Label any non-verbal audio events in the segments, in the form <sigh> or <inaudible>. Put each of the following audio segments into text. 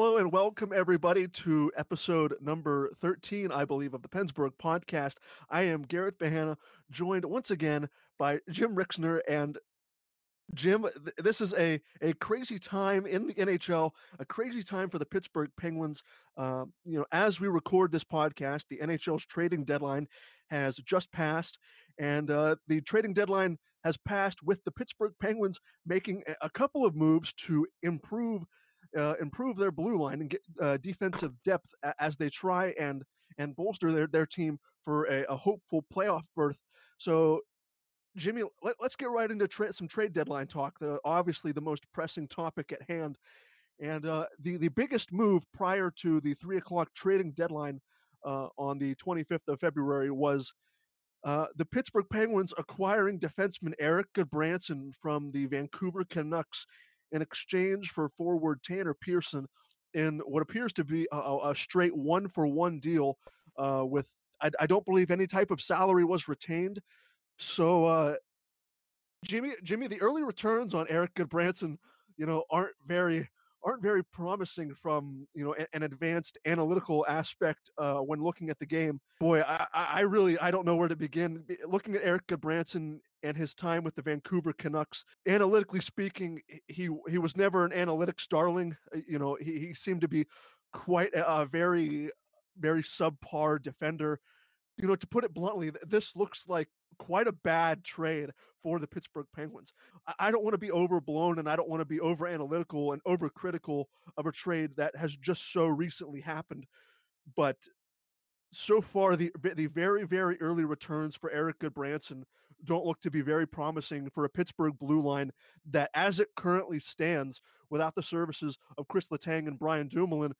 Hello and welcome everybody to episode number 13, I believe, of the Pennsburg podcast. I am Garrett Bahana, joined once again by Jim Rixner. And Jim, th- this is a, a crazy time in the NHL, a crazy time for the Pittsburgh Penguins. Um, you know, as we record this podcast, the NHL's trading deadline has just passed, and uh, the trading deadline has passed with the Pittsburgh Penguins making a- a couple of moves to improve uh, improve their blue line and get uh, defensive depth as they try and and bolster their, their team for a, a hopeful playoff berth. So, Jimmy, let, us get right into tra- some trade deadline talk. The obviously the most pressing topic at hand, and uh, the the biggest move prior to the three o'clock trading deadline uh, on the 25th of February was. Uh, the Pittsburgh Penguins acquiring defenseman Erik Gudbranson from the Vancouver Canucks in exchange for forward Tanner Pearson in what appears to be a, a straight one for one deal uh, with I, I, don't believe any type of salary was retained. So uh, Jimmy Jimmy, the early returns on Erik Gudbranson, you know, aren't very aren't very promising from you know an advanced analytical aspect uh, when looking at the game. Boy, I, I really I don't know where to begin. Looking at Erik Gudbranson and his time with the Vancouver Canucks, analytically speaking, he he was never an analytics darling. Uh, you know, he, he seemed to be quite a, a very very subpar defender. You know, to put it bluntly, this looks like quite a bad trade for the Pittsburgh Penguins. I don't want to be overblown and I don't want to be over analytical and overcritical of a trade that has just so recently happened. But so far, the the very very early returns for Erik Gudbranson don't look to be very promising for a Pittsburgh blue line that, as it currently stands, without the services of Chris Letang and Brian Dumoulin,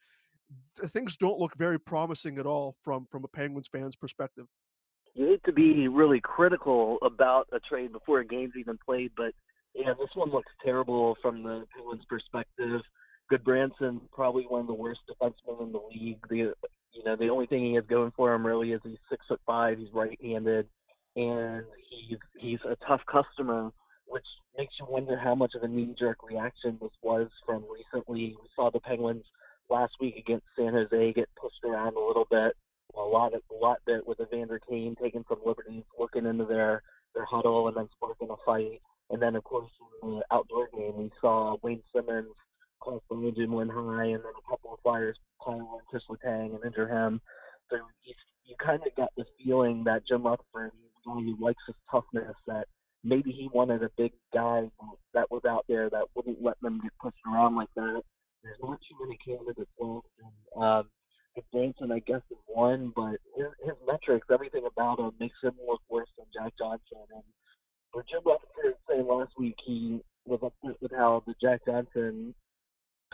things don't look very promising at all from from a Penguins fan's perspective you hate to be really critical about a trade before a game's even played, but yeah, this one looks terrible from the Penguins' perspective. Gudbranson, probably one of the worst defensemen in the league. The you know the only thing he has going for him really is he's six foot five, he's right-handed, and he's he's a tough customer, which makes you wonder how much of a knee-jerk reaction this was from recently. We saw the Penguins last week against San Jose get pushed around a little bit a lot of, a lot bit with Evander Kane taking some liberties, looking into their their huddle and then sparking a fight. And then of course in the outdoor game we saw Wayne Simmonds cross the Dumoulin high, and then a couple of flyers pile on Chris Letang and injure him. So you, you kind of got the feeling that Jim Rutherford, he likes his toughness, that maybe he wanted a big guy that was out there that wouldn't let them get pushed around like that. There's not too many candidates left, and um, Branson, I guess, is one, but his, his metrics, everything about him makes him look worse than Jack Johnson. And for Jim Rutherford saying last week he was upset with how the Jack Johnson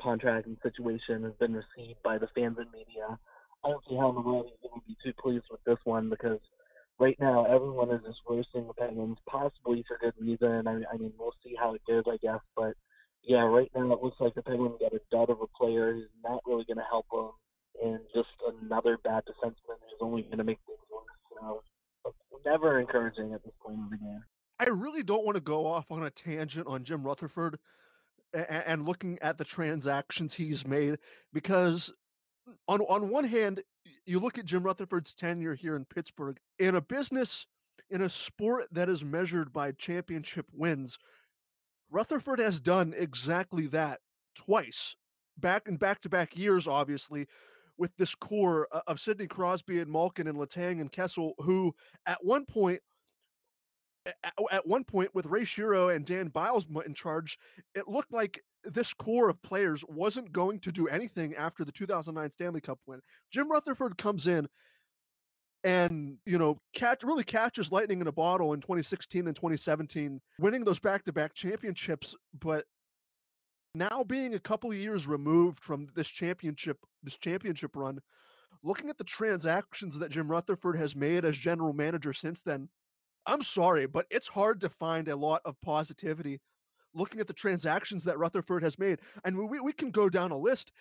contract and situation has been received by the fans and media. I don't see how in the world he's going to be too pleased with this one because right now everyone is the Penguins, possibly for good reason. I, I mean, we'll see how it goes, I guess. But yeah, right now it looks like the Penguins got a dud of a player who's not really going to help them and just another bad defenseman who's only going to make things worse. So never encouraging at this point in the game. I really don't want to go off on a tangent on Jim Rutherford and looking at the transactions he's made because on on one hand, you look at Jim Rutherford's tenure here in Pittsburgh in a business in a sport that is measured by championship wins. Rutherford has done exactly that twice, back in back to back years, obviously, with this core uh, of Sidney Crosby and Malkin and Letang and Kessel, who at one point Oh, at one point with Ray Shero and Dan Bylsma in charge, it looked like this core of players wasn't going to do anything after the 2009 Stanley Cup win. Jim Rutherford comes in and you know catch really catches lightning in a bottle in 2016 and 2017 winning those back-to-back championships but now being a couple of years removed from this championship this championship run looking at the transactions that jim rutherford has made as general manager since then i'm sorry but it's hard to find a lot of positivity looking at the transactions that rutherford has made and we, we can go down a list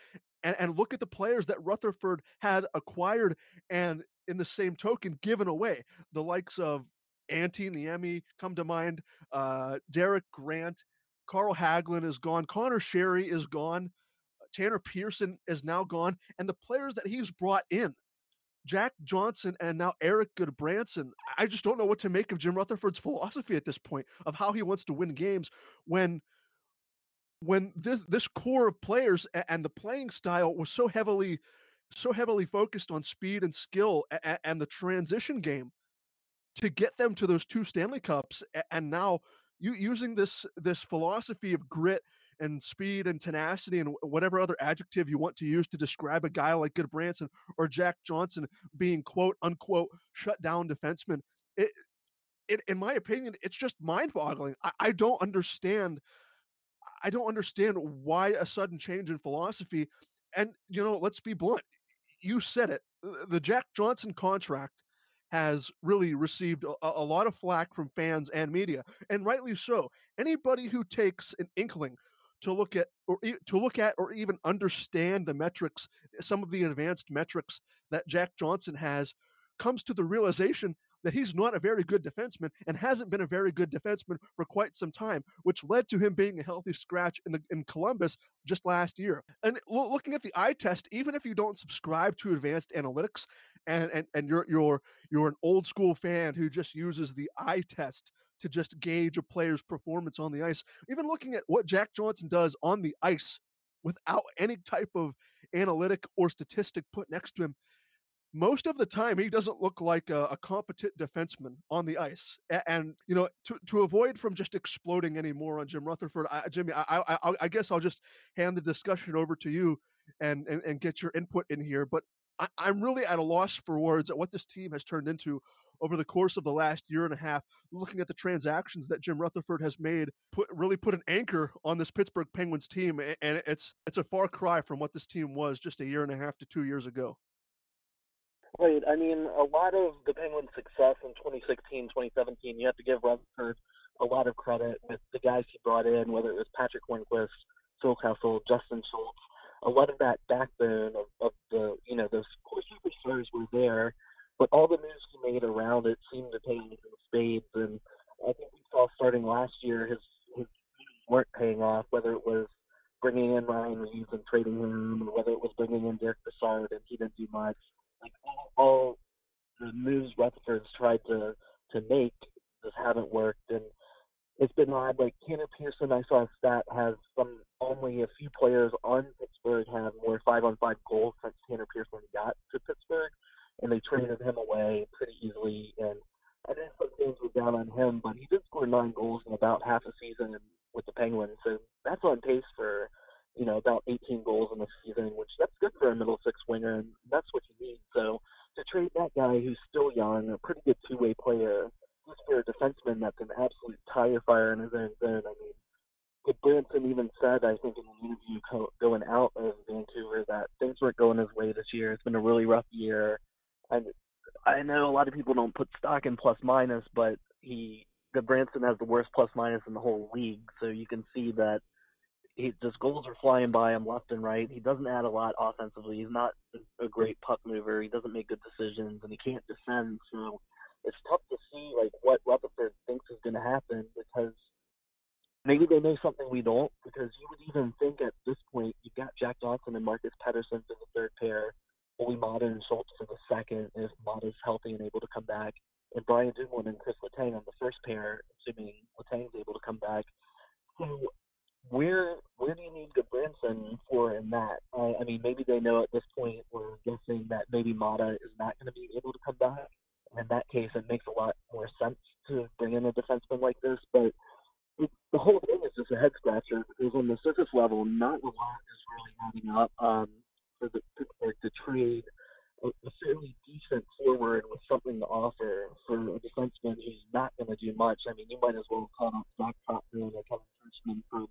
and, and look at the players that rutherford had acquired and in the same token given away the likes of Antti Niemi come to mind, uh, Derek Grant, Carl Hagelin is gone. Conor Sheary is gone. Tanner Pearson is now gone, and the players that he's brought in, Jack Johnson and now Erik Gudbranson. I just don't know what to make of Jim Rutherford's philosophy at this point of how he wants to win games when when this this core of players and the playing style was so heavily so heavily focused on speed and skill and, and the transition game to get them to those two Stanley Cups and now you using this this philosophy of grit and speed and tenacity and whatever other adjective you want to use to describe a guy like Gudbranson or Jack Johnson being quote unquote shut down defenseman. It, it in my opinion, it's just mind boggling. I, I don't understand. I don't understand why a sudden change in philosophy. And you know, let's be blunt. You said it. The Jack Johnson contract has really received a, a, lot of flack from fans and media, and rightly so. Anybody who takes an inkling to look at or to look at or even understand the metrics, eh, some of the advanced metrics that Jack Johnson has, comes to the realization that he's not a very good defenseman and hasn't been a very good defenseman for quite some time, which led to him being a healthy scratch in the in Columbus just last year. And lo- looking at the eye test, even if you don't subscribe to advanced analytics and and, and you're you're you're an old school fan who just uses the eye test to just gauge a player's performance on the ice. Even looking at what Jack Johnson does on the ice without any type of analytic or statistic put next to him, most of the time he doesn't look like a, a competent defenseman on the ice. And, and, you know, to, to avoid from just exploding anymore on Jim Rutherford, I, Jimmy, I, I, I guess I'll just hand the discussion over to you and, and, and get your input in here. But I, I'm really at a loss for words at what this team has turned into over the course of the last year and a half, looking at the transactions that Jim Rutherford has made, put really put an anchor on this Pittsburgh Penguins team, and it's it's a far cry from what this team was just a year and a half to two years ago. Right. I mean, a lot of the Penguins' success in 2016, 2017, you have to give Rutherford a lot of credit with the guys he brought in, whether it was Patrick Hornqvist, Phil Justin Schultz. A lot of that backbone of, of the, you know, those core superstars were there but all the moves he made around it seemed to pay in spades, and I think we saw starting last year his his weren't paying off. Whether it was bringing in Ryan Reaves and trading him, or whether it was bringing in Derick Brassard and he didn't do much. Like all, all the moves Rutherford's tried to to make just haven't worked, and it's been odd. Like Tanner Pearson, I saw a stat has some only a few players on Pittsburgh have more five on five goals since Tanner Pearson got to Pittsburgh and they traded him away pretty easily. And I didn't think some things were down on him, but he did score nine goals in about half a season with the Penguins, so that's on pace for you know about 18 goals in the season, which that's good for a middle six winger, and that's what you need. So to trade that guy who's still young, a pretty good two-way player, just for a defenseman that's an absolute tire fire in his own zone. I mean, Gudbranson even said, I think, in an interview co- going out of Vancouver, that things weren't going his way this year. It's been a really rough year. I I know a lot of people don't put stock in plus minus, but he the Branson has the worst plus minus in the whole league, so you can see that he just goals are flying by him left and right. He doesn't add a lot offensively. He's not a great puck mover. He doesn't make good decisions, and he can't defend. So it's tough to see like what Rutherford thinks is going to happen because maybe they know something we don't. Because you would even think at this point you've got Jack Johnson and Marcus Pettersson for the third pair. Olli Maatta and Schultz for the second if Maatta's healthy and able to come back, and Brian Dumoulin and Chris Letang on the first pair, assuming Letang's able to come back. So where where do you need Gudbranson for in that? Uh, I mean, maybe they know at this point we're guessing that maybe Maatta is not going to be able to come back. And in that case, it makes a lot more sense to bring in a defenseman like this. But the whole thing is just a head scratcher because on the surface level, not a lot is really adding up. Um, for the Pittsburgh to trade a, a fairly decent forward with something to offer for a defenseman who's not going to do much. I mean, you might as well call up Zach Trotman or Kevin Czuczman from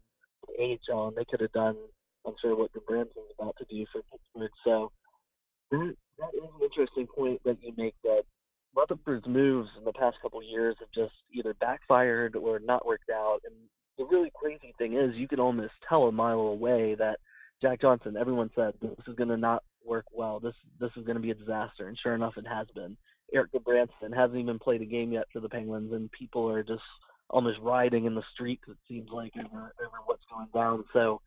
the AHL, and they could have done, I'm sure, what Gudbranson's about to do for Pittsburgh. So that that is an interesting point that you make that Rutherford's moves in the past couple of years have just either backfired or not worked out. And the really crazy thing is, you can almost tell a mile away that Jack Johnson, everyone said this is going to not work well. This this is going to be a disaster, and sure enough, it has been. Erik Gudbranson hasn't even played a game yet for the Penguins, and people are just almost riding in the streets. It seems like over over what's going down. So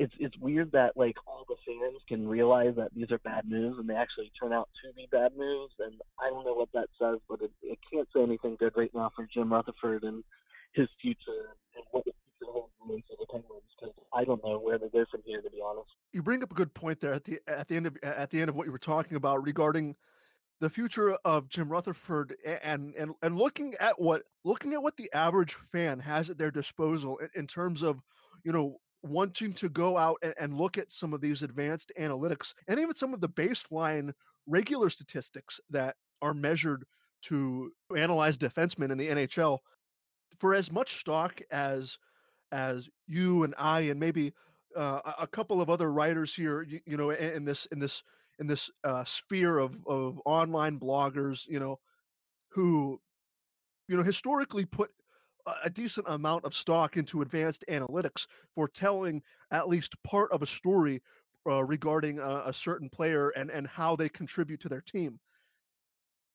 it's it's weird that like all the fans can realize that these are bad moves and they actually turn out to be bad moves. And I don't know what that says, but it, it can't say anything good right now for Jim Rutherford and his future and what the I don't know where they go from here. To be honest, you bring up a good point there at the at the end of at the end of what you were talking about regarding the future of Jim Rutherford and and and looking at what looking at what the average fan has at their disposal in, in terms of you know wanting to go out and, and, look at some of these advanced analytics and even some of the baseline regular statistics that are measured to analyze defensemen in the NHL for as much stock as as you and I and maybe uh, a couple of other writers here you, you know in, this in this in this uh, sphere of of online bloggers you know who you know historically put a decent amount of stock into advanced analytics for telling at least part of a story uh, regarding a, a, certain player and, and how they contribute to their team.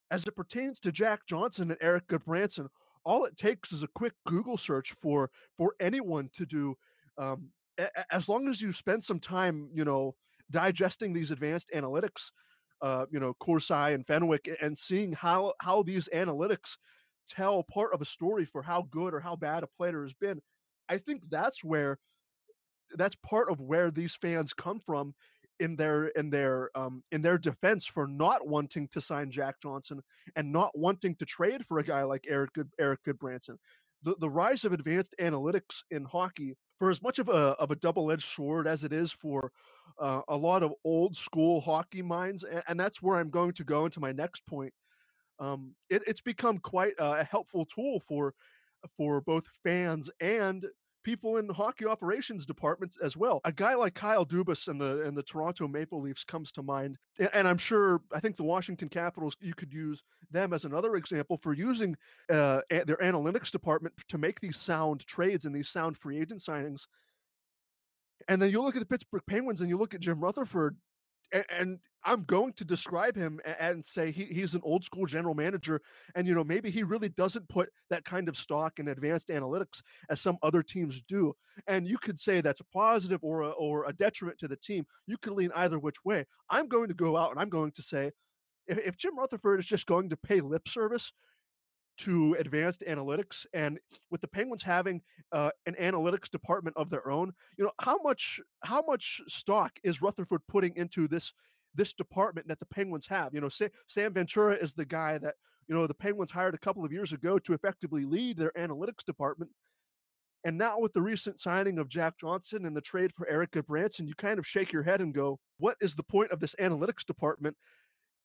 As it pertains to Jack Johnson and Erik Gudbranson, all it takes is a quick Google search for for anyone to do. Um, a, as long as you spend some time, you know, digesting these advanced analytics, uh, you know, Corsi and Fenwick, and seeing how how these analytics tell part of a story for how good or how bad a player has been. I think that's where that's part of where these fans come from in their in their um, in their defense for not wanting to sign Jack Johnson and not wanting to trade for a guy like Eric Good Erik Gudbranson. The the rise of advanced analytics in hockey, for as much of a of a double edged sword as it is for uh, a lot of old school hockey minds, and, and that's where I'm going to go into my next point um, it, it's become quite a helpful tool for for both fans and people in hockey operations departments as well. A guy like Kyle Dubas and the and the Toronto Maple Leafs comes to mind, and, I'm sure I think the Washington Capitals you could use them as another example for using uh, their analytics department to make these sound trades and these sound free agent signings. And then you look at the Pittsburgh Penguins and you look at Jim Rutherford and, and I'm going to describe him and say he, he's an old school general manager. And, you know, maybe he really doesn't put that kind of stock in advanced analytics as some other teams do. And you could say that's a positive or a, or a detriment to the team. You could lean either which way. I'm going to go out and I'm going to say if, if Jim Rutherford is just going to pay lip service to advanced analytics and with the penguins having uh, an analytics department of their own you know how much how much stock is rutherford putting into this this department that the penguins have? You know sam ventura is the guy that you know the penguins hired a couple of years ago to effectively lead their analytics department and now with the recent signing of Jack Johnson and the trade for Erik branson you kind of shake your head and go, what is the point of this analytics department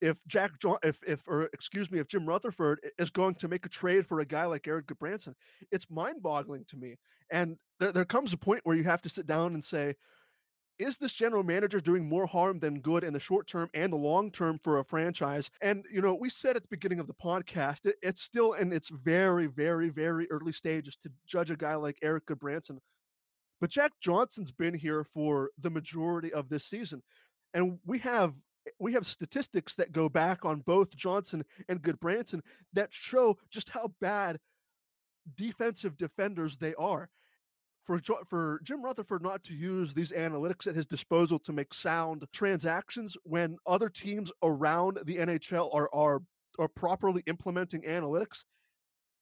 if Jack John, if if or excuse me, if Jim Rutherford is going to make a trade for a guy like Erik Gudbranson, it's mind-boggling to me. And there, there comes a point where you have to sit down and say, is this general manager doing more harm than good in the short term and the long term for a franchise? And you know, we said at the beginning of the podcast, it, it's still in its very, very, very early stages to judge a guy like Erik Gudbranson. But Jack Johnson's been here for the majority of this season. And we have we have statistics that go back on both Johnson and Gudbranson that show just how bad defensive defenders they are. For, for Jim Rutherford not to use these analytics at his disposal to make sound transactions when other teams around the NHL are are are properly implementing analytics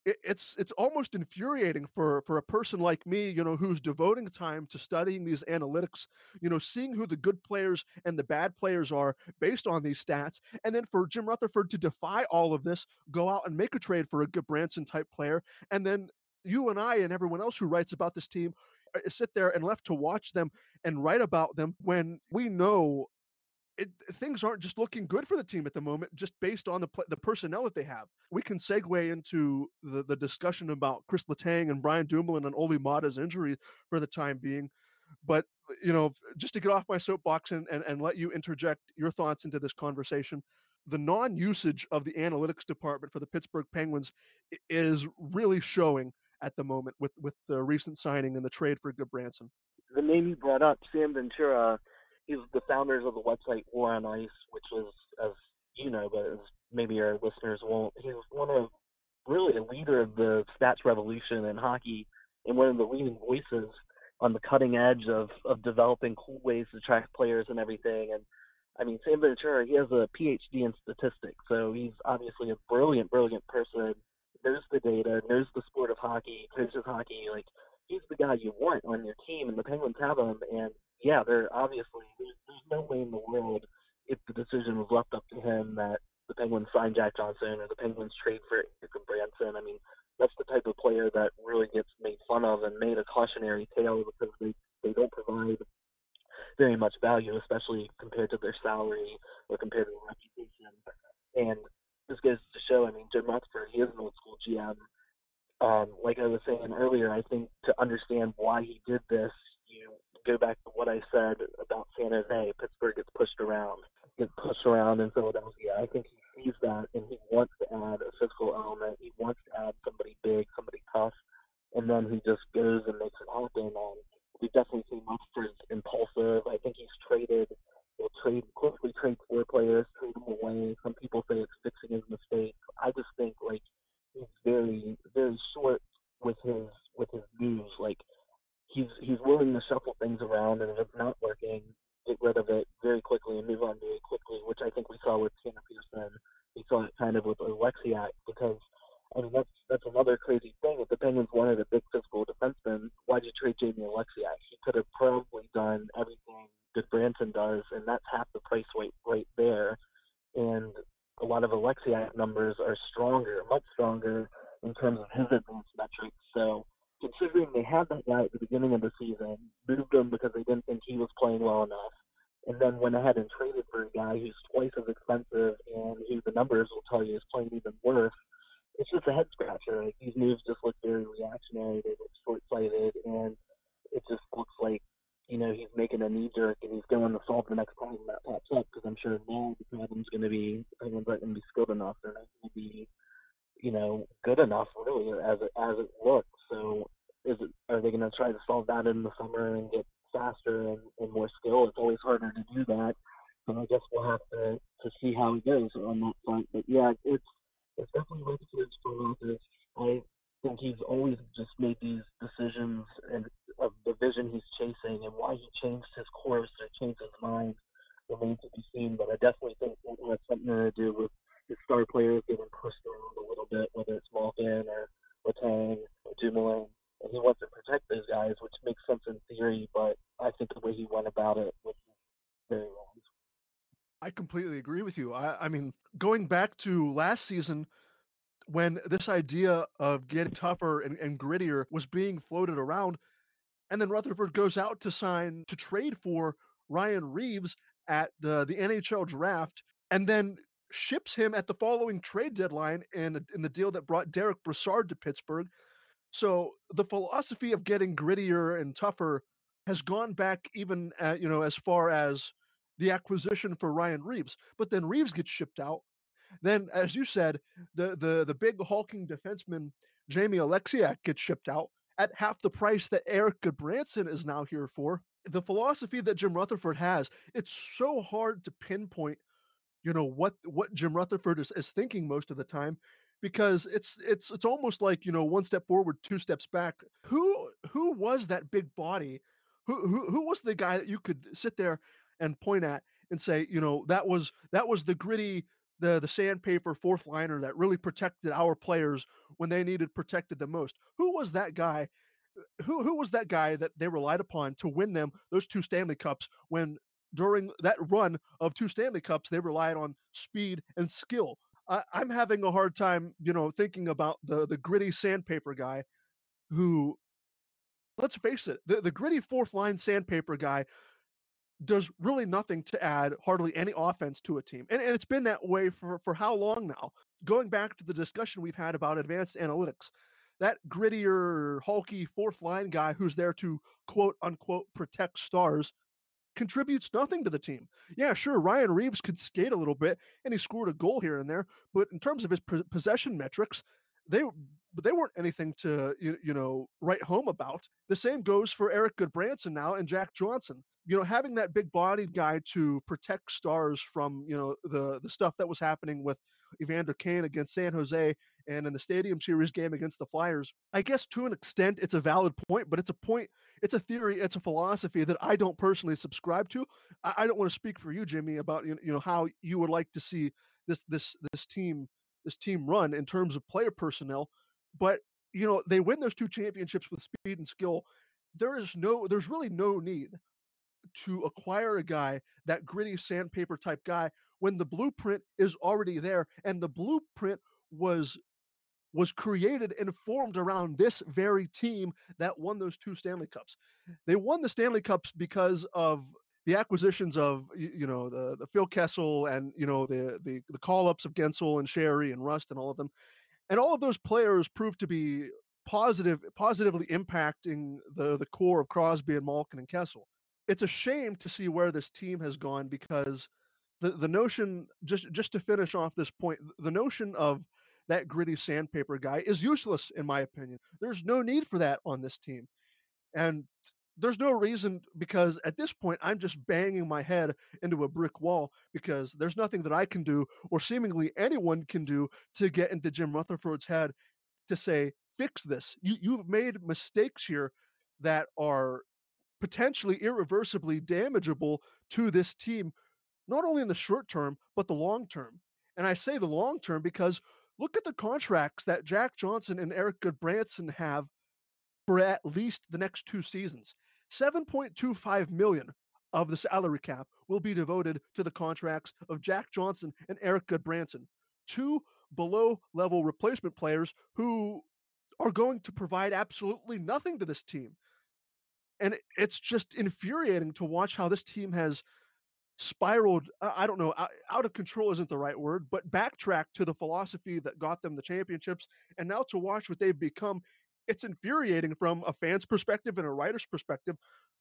it, it's it's almost infuriating for for a person like me, you know, who's devoting time to studying these analytics, you know, seeing who the good players and the bad players are based on these stats, and then for Jim Rutherford to defy all of this, go out and make a trade for a good Branson type player, and then you and I and everyone else who writes about this team uh, sit there and left to watch them and write about them when we know it, things aren't just looking good for the team at the moment, just based on the the personnel that they have. We can segue into the, the discussion about Chris Letang and Brian Dumoulin and Olli Maatta's injury for the time being. But uh, you know, just to get off my soapbox and, and, and let you interject your thoughts into this conversation, the non-usage of the analytics department for the Pittsburgh Penguins is really showing at the moment with with the recent signing and the trade for Gudbranson. The name you brought up, Sam Ventura he's the founders of the website War on Ice, which is, as you know, but maybe our listeners won't, he's one of really a leader of the stats revolution in hockey and one of the leading voices on the cutting edge of of developing cool ways to track players and everything. And I mean, Sam Ventura, he has a PhD in statistics, so he's obviously a brilliant, brilliant person. Knows the data, knows the sport of hockey, coaches hockey. Like he's the guy you want on your team, and the Penguins have him. And yeah, they're obviously there's, there's no way in the world if the decision was left up to him that the Penguins sign Jack Johnson or the Penguins trade for Erik Gudbranson. I mean, that's the type of player that really gets made fun of and made a cautionary tale because they they don't provide very much value, especially compared to their salary or compared to their reputation. And this goes to show, I mean, Jim Rutherford, he is an old school GM. Um, like I was saying earlier, I think to understand why he did this, you go back to what I said about San Jose. Pittsburgh gets pushed around, gets pushed around in Philadelphia. I think he sees that and he wants to add a physical element. He wants to add somebody big, somebody tough, and then he just goes and makes it happen. And we've definitely seen Rutherford's impulsive. I think he's traded, he'll trade quickly trade four players, trade them away. Some people say it's fixing his mistake. I just think like he's very, very short with his with his moves. Like he's he's willing to shuffle things around, and if it's not working, get rid of it very quickly and move on very quickly, which I think we saw with Tanner Pearson. We saw it kind of with Oleksiak because I mean that's that's another crazy thing. If the Penguins wanted a big physical defenseman, why'd you trade Jamie Oleksiak? He could have probably done everything Gudbranson does, and that's half the price weight right there. And a lot of Oleksiak numbers are stronger, much stronger in terms of his advanced metrics. So considering they had that guy at the beginning of the season, moved him because they didn't think he was playing well enough, and then went ahead and traded for a guy who's twice as expensive and who the numbers will tell you is playing even worse. It's just a head scratcher. Like these moves just look very reactionary. They look short sighted, and it just looks like you know he's making a knee jerk and he's going to solve the next problem that pops up. Because I'm sure now the problem's going to be Penguins aren't going to be skilled enough. They're not going to be you know, good enough really as it as it looks. So is it are they gonna try to solve that in the summer and get faster and, and more skill? It's always harder to do that. So I guess we'll have to to see how it goes on that front. But yeah, it's it's definitely Rutherford's front office. I think he's always just made these decisions and of the vision he's chasing and why he changed his course or changed his mind remains to be seen. But I definitely think it has something to do with his star players getting pushed around a little bit, whether it's Malkin or Letang or Dumoulin. And he wants to protect those guys, which makes sense in theory, but I think the way he went about it was very wrong. I completely agree with you. I, I mean, going back to last season, when this idea of getting tougher and, and grittier was being floated around, and then Rutherford goes out to sign to trade for Ryan Reaves at the, the NHL draft, and then ships him at the following trade deadline in in the deal that brought Derick Brassard to Pittsburgh. So the philosophy of getting grittier and tougher has gone back even at, you know as far as the acquisition for Ryan Reaves. But then Reaves gets shipped out. Then, as you said, the the the big hulking defenseman Jamie Oleksiak gets shipped out at half the price that Erik Gudbranson is now here for. The philosophy that Jim Rutherford has, it's so hard to pinpoint you know what what Jim Rutherford is, is thinking most of the time because it's it's it's almost like you know one step forward two steps back. Who who was that big body? Who who, who was the guy that you could sit there and point at and say you know that was that was the gritty the the sandpaper fourth liner that really protected our players when they needed protected the most? Who was that guy? Who who was that guy that they relied upon to win them those two Stanley Cups when during that run of two Stanley Cups, they relied on speed and skill. I, am having a hard time, you know, thinking about the the gritty sandpaper guy who, let's face it, the, the gritty fourth line sandpaper guy does really nothing to add hardly any offense to a team. And, and it's been that way for, for how long now? Going back to the discussion we've had about advanced analytics, that grittier, hulky fourth line guy who's there to quote unquote protect stars contributes nothing to the team. Yeah, sure, Ryan Reaves could skate a little bit and he scored a goal here and there, but in terms of his possession metrics, they they weren't anything to you, know write home about. The same goes for Erik Gudbranson now and Jack Johnson. You know, having that big bodied guy to protect stars from you know the the stuff that was happening with Evander Kane against San Jose and in the Stadium Series game against the Flyers. I guess to an extent it's a valid point, but it's a point, it's a theory, it's a philosophy that I don't personally subscribe to. I, I don't want to speak for you, Jimmy, about you know how you would like to see this this this team this team run in terms of player personnel, but you know they win those two championships with speed and skill. There is no, there's really no need to acquire a guy, that gritty sandpaper type guy, when the blueprint is already there, and the blueprint was was created and formed around this very team that won those two Stanley Cups. They won the Stanley Cups because of the acquisitions of you, know the the Phil Kessel and you know the the, the call ups of Guentzel and Sheary and Rust and all of them, and all of those players proved to be positive positively impacting the the core of Crosby and Malkin and Kessel it's a shame to see where this team has gone because the the notion just just to finish off this point, the notion of that gritty sandpaper guy is useless in my opinion. There's no need for that on this team. And there's no reason because at this point I'm just banging my head into a brick wall because there's nothing that I can do or seemingly anyone can do to get into Jim Rutherford's head to say fix this. You you've made mistakes here that are potentially irreversibly damageable to this team, not only in the short term, but the long term. And I say the long term because look at the contracts that Jack Johnson and Erik Gudbranson have for at least the next two seasons. 7.25 million of the salary cap will be devoted to the contracts of Jack Johnson and Erik Gudbranson, two below level replacement players who are going to provide absolutely nothing to this team and it's just infuriating to watch how this team has spiraled i don't know out of control isn't the right word but backtracked to the philosophy that got them the championships and now to watch what they've become it's infuriating from a fan's perspective and a writer's perspective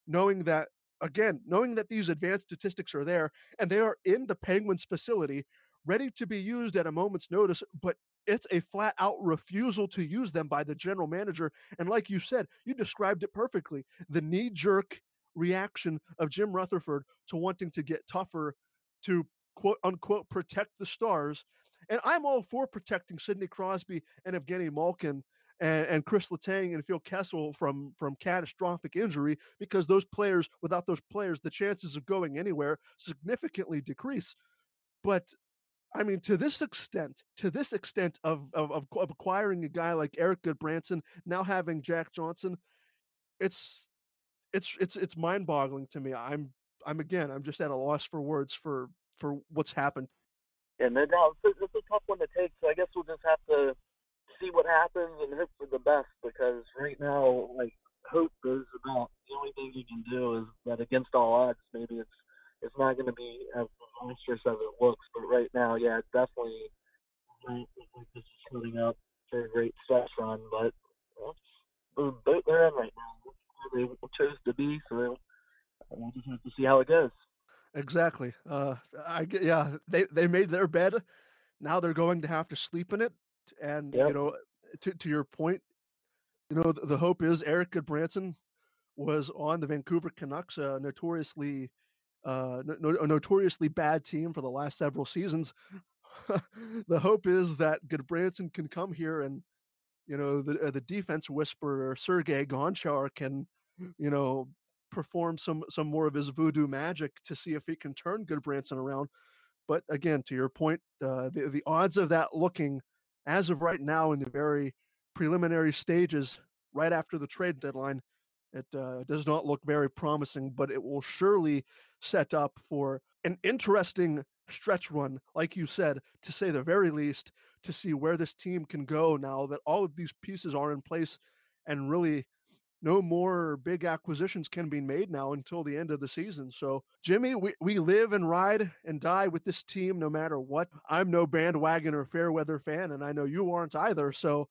knowing that again knowing that these advanced statistics are there and they are in the penguins facility ready to be used at a moment's notice but it's a flat out refusal to use them by the general manager. And like you said, you described it perfectly. The knee jerk reaction of Jim Rutherford to wanting to get tougher to quote unquote protect the stars. And I'm all for protecting Sidney Crosby and Evgeny Malkin and, and Chris Letang and Phil Kessel from from catastrophic injury because those players, without those players, the chances of going anywhere significantly decrease. But I mean, to this extent, to this extent of of, of, of acquiring a guy like Erik Gudbranson, now having Jack Johnson, it's it's it's it's mind-boggling to me. I'm I'm again, I'm just at a loss for words for for what's happened. And then now it's, it's a tough one to take, so I guess we'll just have to see what happens and hope for the best because right now, like hope is about the only thing you can do is that against all odds, maybe it's it's not going to be as monstrous as it looks. But right now, yeah, definitely like this is setting up for a great stretch run. But well, they're in right now, they chose to be. So we'll just have to see how it goes. Exactly. Uh, I yeah, they they made their bed. Now they're going to have to sleep in it. And yep. you know, to to your point, you know, the, the hope is Erik Gudbranson was on the Vancouver Canucks, uh, notoriously uh, no, a notoriously bad team for the last several seasons. <laughs> the hope is that Gudbranson can come here and, you know, the uh, the defense whisperer Sergei Gonchar can, you know, perform some some more of his voodoo magic to see if he can turn Gudbranson around. But again, to your point, uh, the the odds of that looking, as of right now, in the very preliminary stages, right after the trade deadline, it uh, does not look very promising, but it will surely set up for an interesting stretch run, like you said, to say the very least, to see where this team can go now that all of these pieces are in place and really no more big acquisitions can be made now until the end of the season. So, Jimmy, we, we live and ride and die with this team no matter what. I'm no bandwagon or fair weather fan, and I know you aren't either. So,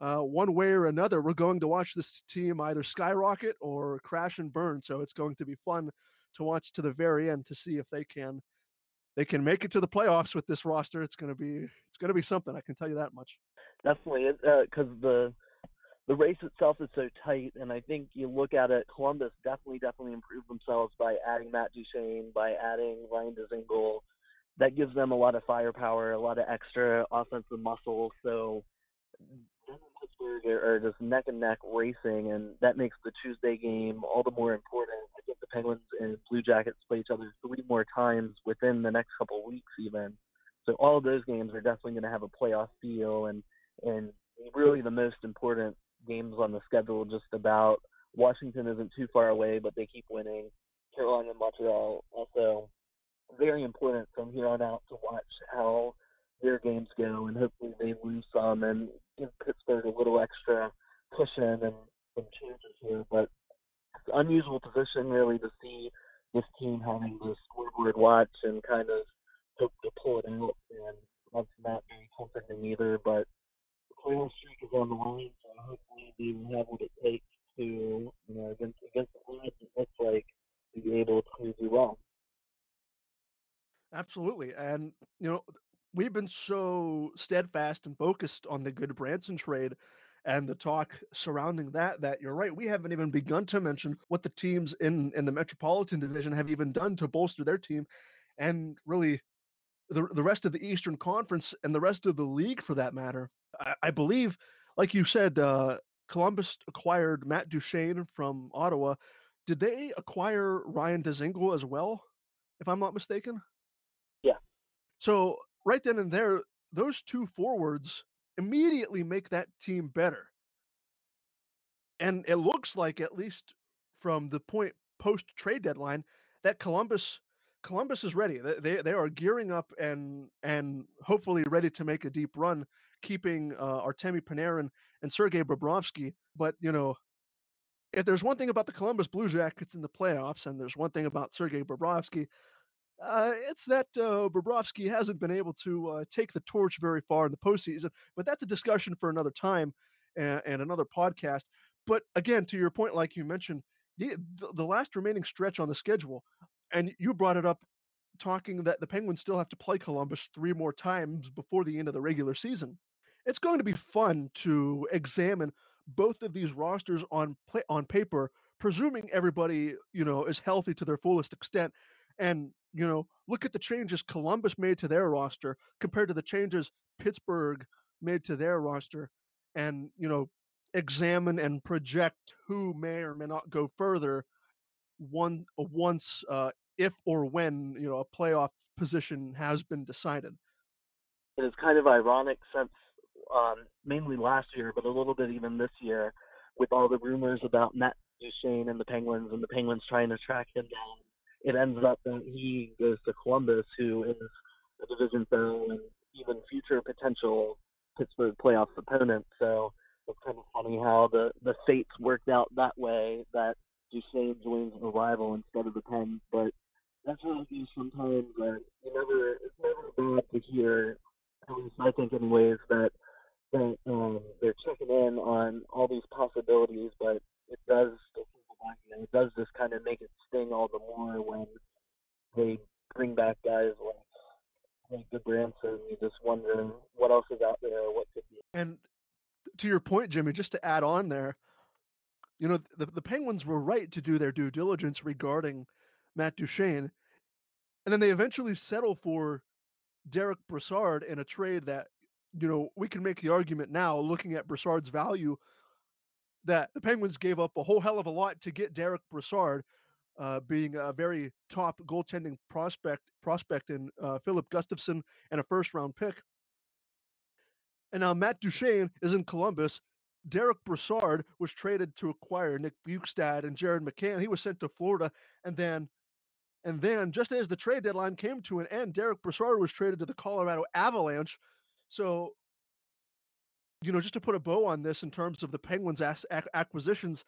uh, one way or another, we're going to watch this team either skyrocket or crash and burn. So, it's going to be fun to watch to the very end to see if they can they can make it to the playoffs with this roster. It's going to be it's going to be something. I can tell you that much. Definitely, because uh, the the race itself is so tight, and I think you look at it. Columbus definitely definitely improved themselves by adding Matt Duchene, by adding Ryan Dzingel. That gives them a lot of firepower, a lot of extra offensive muscle. So Denver and Pittsburgh are, are just neck and neck racing, and that makes the Tuesday game all the more important. I think the Penguins and Blue Jackets play each other three more times within the next couple of weeks, even. So all of those games are definitely going to have a playoff feel, and and really the most important games on the schedule. Just about Washington isn't too far away, but they keep winning. Carolina and Montreal also very important from here on out to watch how their games go, and hopefully they lose some and give Pittsburgh a little extra cushion and some chances here. But it's an unusual position really to see this team having the scoreboard watch and kind of hope to pull it out, and that's not very comforting either. But playoff streak is on the line, so hopefully we have what it takes to, you know, against against the odds, it looks like to be able to do well. Absolutely. And, you know, we've been so steadfast and focused on the Gudbranson trade and the talk surrounding that that you're right we haven't even begun to mention what the teams in in the metropolitan division have even done to bolster their team and really the, the rest of the eastern conference and the rest of the league for that matter i, I believe like you said uh, columbus acquired matt duchene from ottawa did they acquire ryan dzingel as well if i'm not mistaken Yeah. so right then and there, those two forwards immediately make that team better. And it looks like, at least from the point post trade deadline, that Columbus Columbus is ready. They, they they are gearing up and and hopefully ready to make a deep run, keeping uh, Artemi Panarin and Sergei Bobrovsky. But you know, if there's one thing about the Columbus Blue Jackets in the playoffs, and there's one thing about Sergei Bobrovsky, uh, it's that uh, Bobrovsky hasn't been able to uh, take the torch very far in the postseason, but that's a discussion for another time and, and another podcast. But again, to your point, like you mentioned, the, the last remaining stretch on the schedule, and you brought it up talking that the Penguins still have to play Columbus three more times before the end of the regular season. It's going to be fun to examine both of these rosters on play, on paper, presuming everybody you know is healthy to their fullest extent, and you know, look at the changes Columbus made to their roster compared to the changes Pittsburgh made to their roster, and you know, examine and project who may or may not go further one once uh, if or when you know a playoff position has been decided. It is kind of ironic since um, mainly last year, but a little bit even this year, with all the rumors about Matt Duchene and the Penguins, and the Penguins trying to track him down it ends up that he goes to Columbus, who is a division foe and even future potential Pittsburgh playoff opponent. So it's kind of funny how the the fates worked out that way that Duchene joins a rival instead of the Pens. But that's how it is sometimes. Uh, you never it's never bad to hear. At least I think, anyways, that that um, they're checking in on all these possibilities, but it does it does just kind of make it sting all the more when they bring back guys like like Gudbranson. You just wonder what else is out there, what could be. And to your point, Jimmy, just to add on there, you know, the, the Penguins were right to do their due diligence regarding Matt Duchene. And then they eventually settle for Derick Brassard in a trade that, you know, we can make the argument now, looking at Brassard's value that the Penguins gave up a whole hell of a lot to get Derick Brassard, uh, being a very top goaltending prospect prospect in uh, Filip Gustavsson and a first round pick. And now Matt Duchene is in Columbus. Derick Brassard was traded to acquire Nick Bjugstad and Jared McCann. He was sent to Florida, and then, and then just as the trade deadline came to an end, Derick Brassard was traded to the Colorado Avalanche. So you know, just to put a bow on this in terms of the Penguins' acquisitions,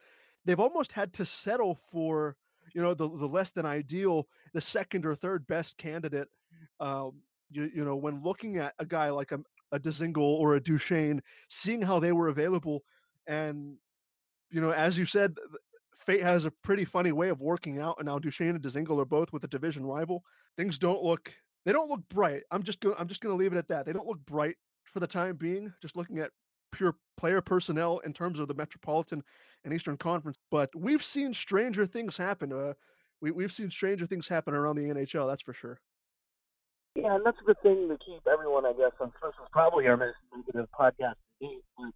they've almost had to settle for you know the the less than ideal, the second or third best candidate. Um, you, you know, when looking at a guy like a, a Dzingel or a Duchene, seeing how they were available, and you know, as you said, fate has a pretty funny way of working out. And now Duchene and Dzingel are both with a division rival. Things don't look they don't look bright. I'm just going I'm just to leave it at that. They don't look bright for the time being. Just looking at pure player personnel in terms of the Metropolitan and Eastern Conference. But we've seen stranger things happen. Uh, we, we've seen stranger things happen around the NHL, that's for sure. Yeah, and that's the thing to keep everyone, I guess, and this is probably our most negative podcast to eight. But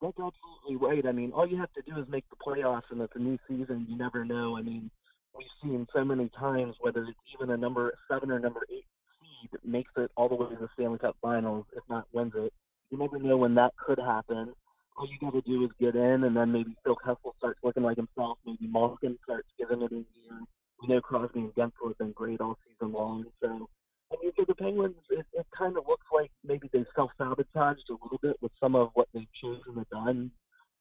that's absolutely right. I mean, all you have to do is make the playoffs, and it's a new season. You never know. I mean, we've seen so many times whether it's even a number seven or number eight seed makes it all the way to the Stanley Cup Finals, if not wins it. You never know when that could happen. All you got to do is get in, and then maybe Phil Kessel starts looking like himself. Maybe Malkin starts giving it a year. We know Crosby and Guentzel have been great all season long. So, I mean, for the Penguins, it, it kind of looks like maybe they self-sabotaged a little bit with some of what they've chosen to done.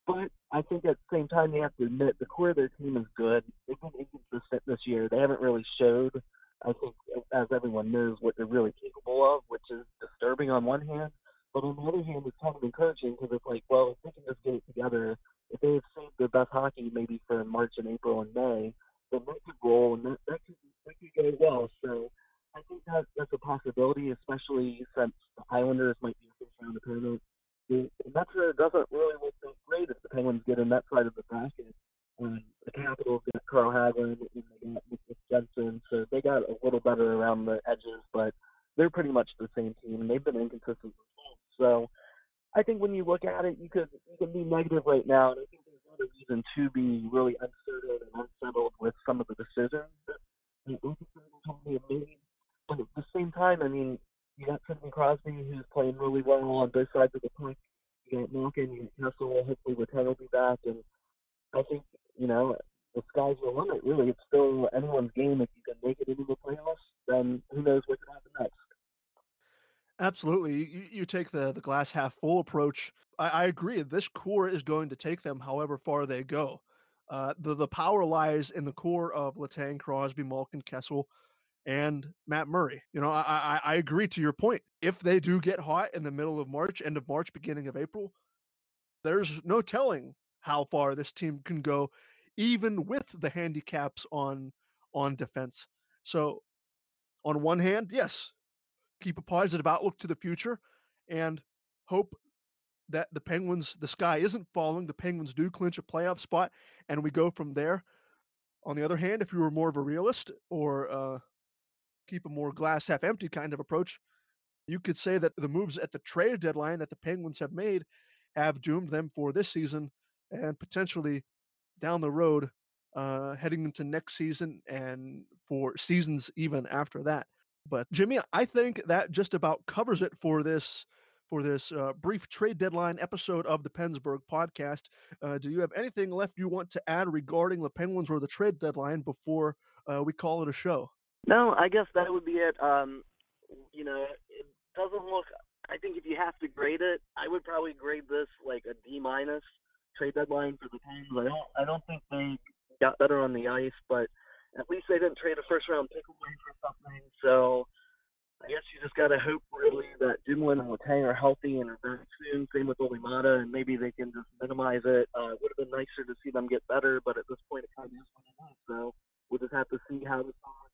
But I think at the same time, you have to admit the core of their team is good. They've been inconsistent this year. They haven't really showed, I think, as everyone knows, what they're really capable of, which is disturbing on one hand. But on the other hand, it's kind of encouraging because it's like, well, if they can just get it together, if they have saved their best hockey maybe for March and April and May, then that could roll and that, that could that could go well. So I think that that's a possibility, especially since the Islanders might be a first round opponent. The, the Metro doesn't really look that great if the Penguins get in that side of the bracket. Um, the Capitals got Carl Hagelin and they got Nick Jensen, so they got a little better around the edges, but they're pretty much the same team, and they've been inconsistent so I think when you look at it, you could you can be negative right now, and I think there's not a reason to be really uncertain and unsettled with some of the decisions that the have made. But at the same time, I mean, you got Sidney Crosby who's playing really well on both sides of the puck. Got Malkin, Kessel. Hopefully, Letang will be back, and I think you know the sky's the limit. Really, it's still anyone's game. If you can make it into the playoffs, then who knows what can happen next. Absolutely. You, you take the, the glass half full approach. I, I agree. This core is going to take them however far they go. Uh, the, the power lies in the core of Letang, Crosby, Malkin, Kessel, and Matt Murray. You know, I, I, I agree to your point. If they do get hot in the middle of March, end of March, beginning of April, there's no telling how far this team can go, even with the handicaps on on defense. So, on one hand, yes, keep a positive outlook to the future and hope that the Penguins, the sky isn't falling. The Penguins do clinch a playoff spot, and we go from there. On the other hand, if you were more of a realist or uh, keep a more glass half empty kind of approach, you could say that the moves at the trade deadline that the Penguins have made have doomed them for this season and potentially down the road, uh, heading into next season and for seasons even after that. But Jimmy, I think that just about covers it for this for this uh, brief trade deadline episode of the PensBurgh podcast. Uh, do you have anything left you want to add regarding the Penguins or the trade deadline before uh, we call it a show? No, I guess that would be it. Um, you know, it doesn't look. I think if you have to grade it, I would probably grade this like a D minus trade deadline for the Penguins. I don't. I don't think they got better on the ice, but at least they didn't trade a first round pick away for something. So I guess you just got to hope really that Dumoulin and Letang are healthy and are back soon. Same with Olli Maatta, and maybe they can just minimize it. Uh, it would have been nicer to see them get better, but at this point, it kind of is what it is. So we'll just have to see how this all.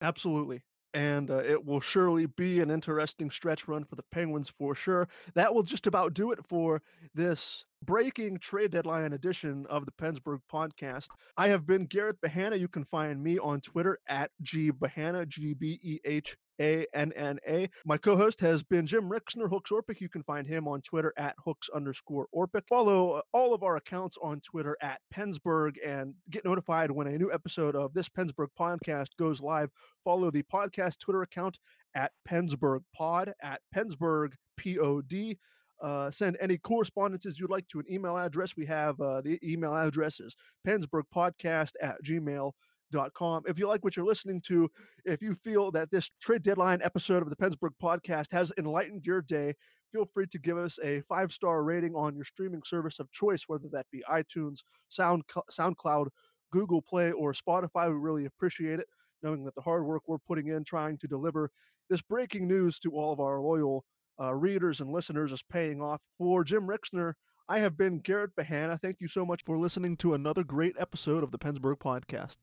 Absolutely and uh, it will surely be an interesting stretch run for the Penguins for sure. That will just about do it for this breaking trade deadline edition of the PensBurgh podcast. I have been Garrett Behanna. You can find me on Twitter at G Behanna, G B E H a N N A. My co host has been Jim Rixner, Hooks Orpik. You can find him on Twitter at hooks underscore Orpik. Follow uh, all of our accounts on Twitter at PensBurgh and get notified when a new episode of this PensBurgh podcast goes live. Follow the podcast Twitter account at PensBurgh Pod, at PensBurgh Pod. Uh, send any correspondences you'd like to an email address. We have uh, the email address is pennsburgpodcast at gmail.com Com. If you like what you're listening to, if you feel that this trade deadline episode of the PensBurgh podcast has enlightened your day, feel free to give us a five star rating on your streaming service of choice, whether that be iTunes, Sound, SoundCloud, Google Play, or Spotify. We really appreciate it, knowing that the hard work we're putting in trying to deliver this breaking news to all of our loyal uh, readers and listeners is paying off. For Jim Rixner, I have been Garrett Behanna. Thank you so much for listening to another great episode of the PensBurgh Podcast.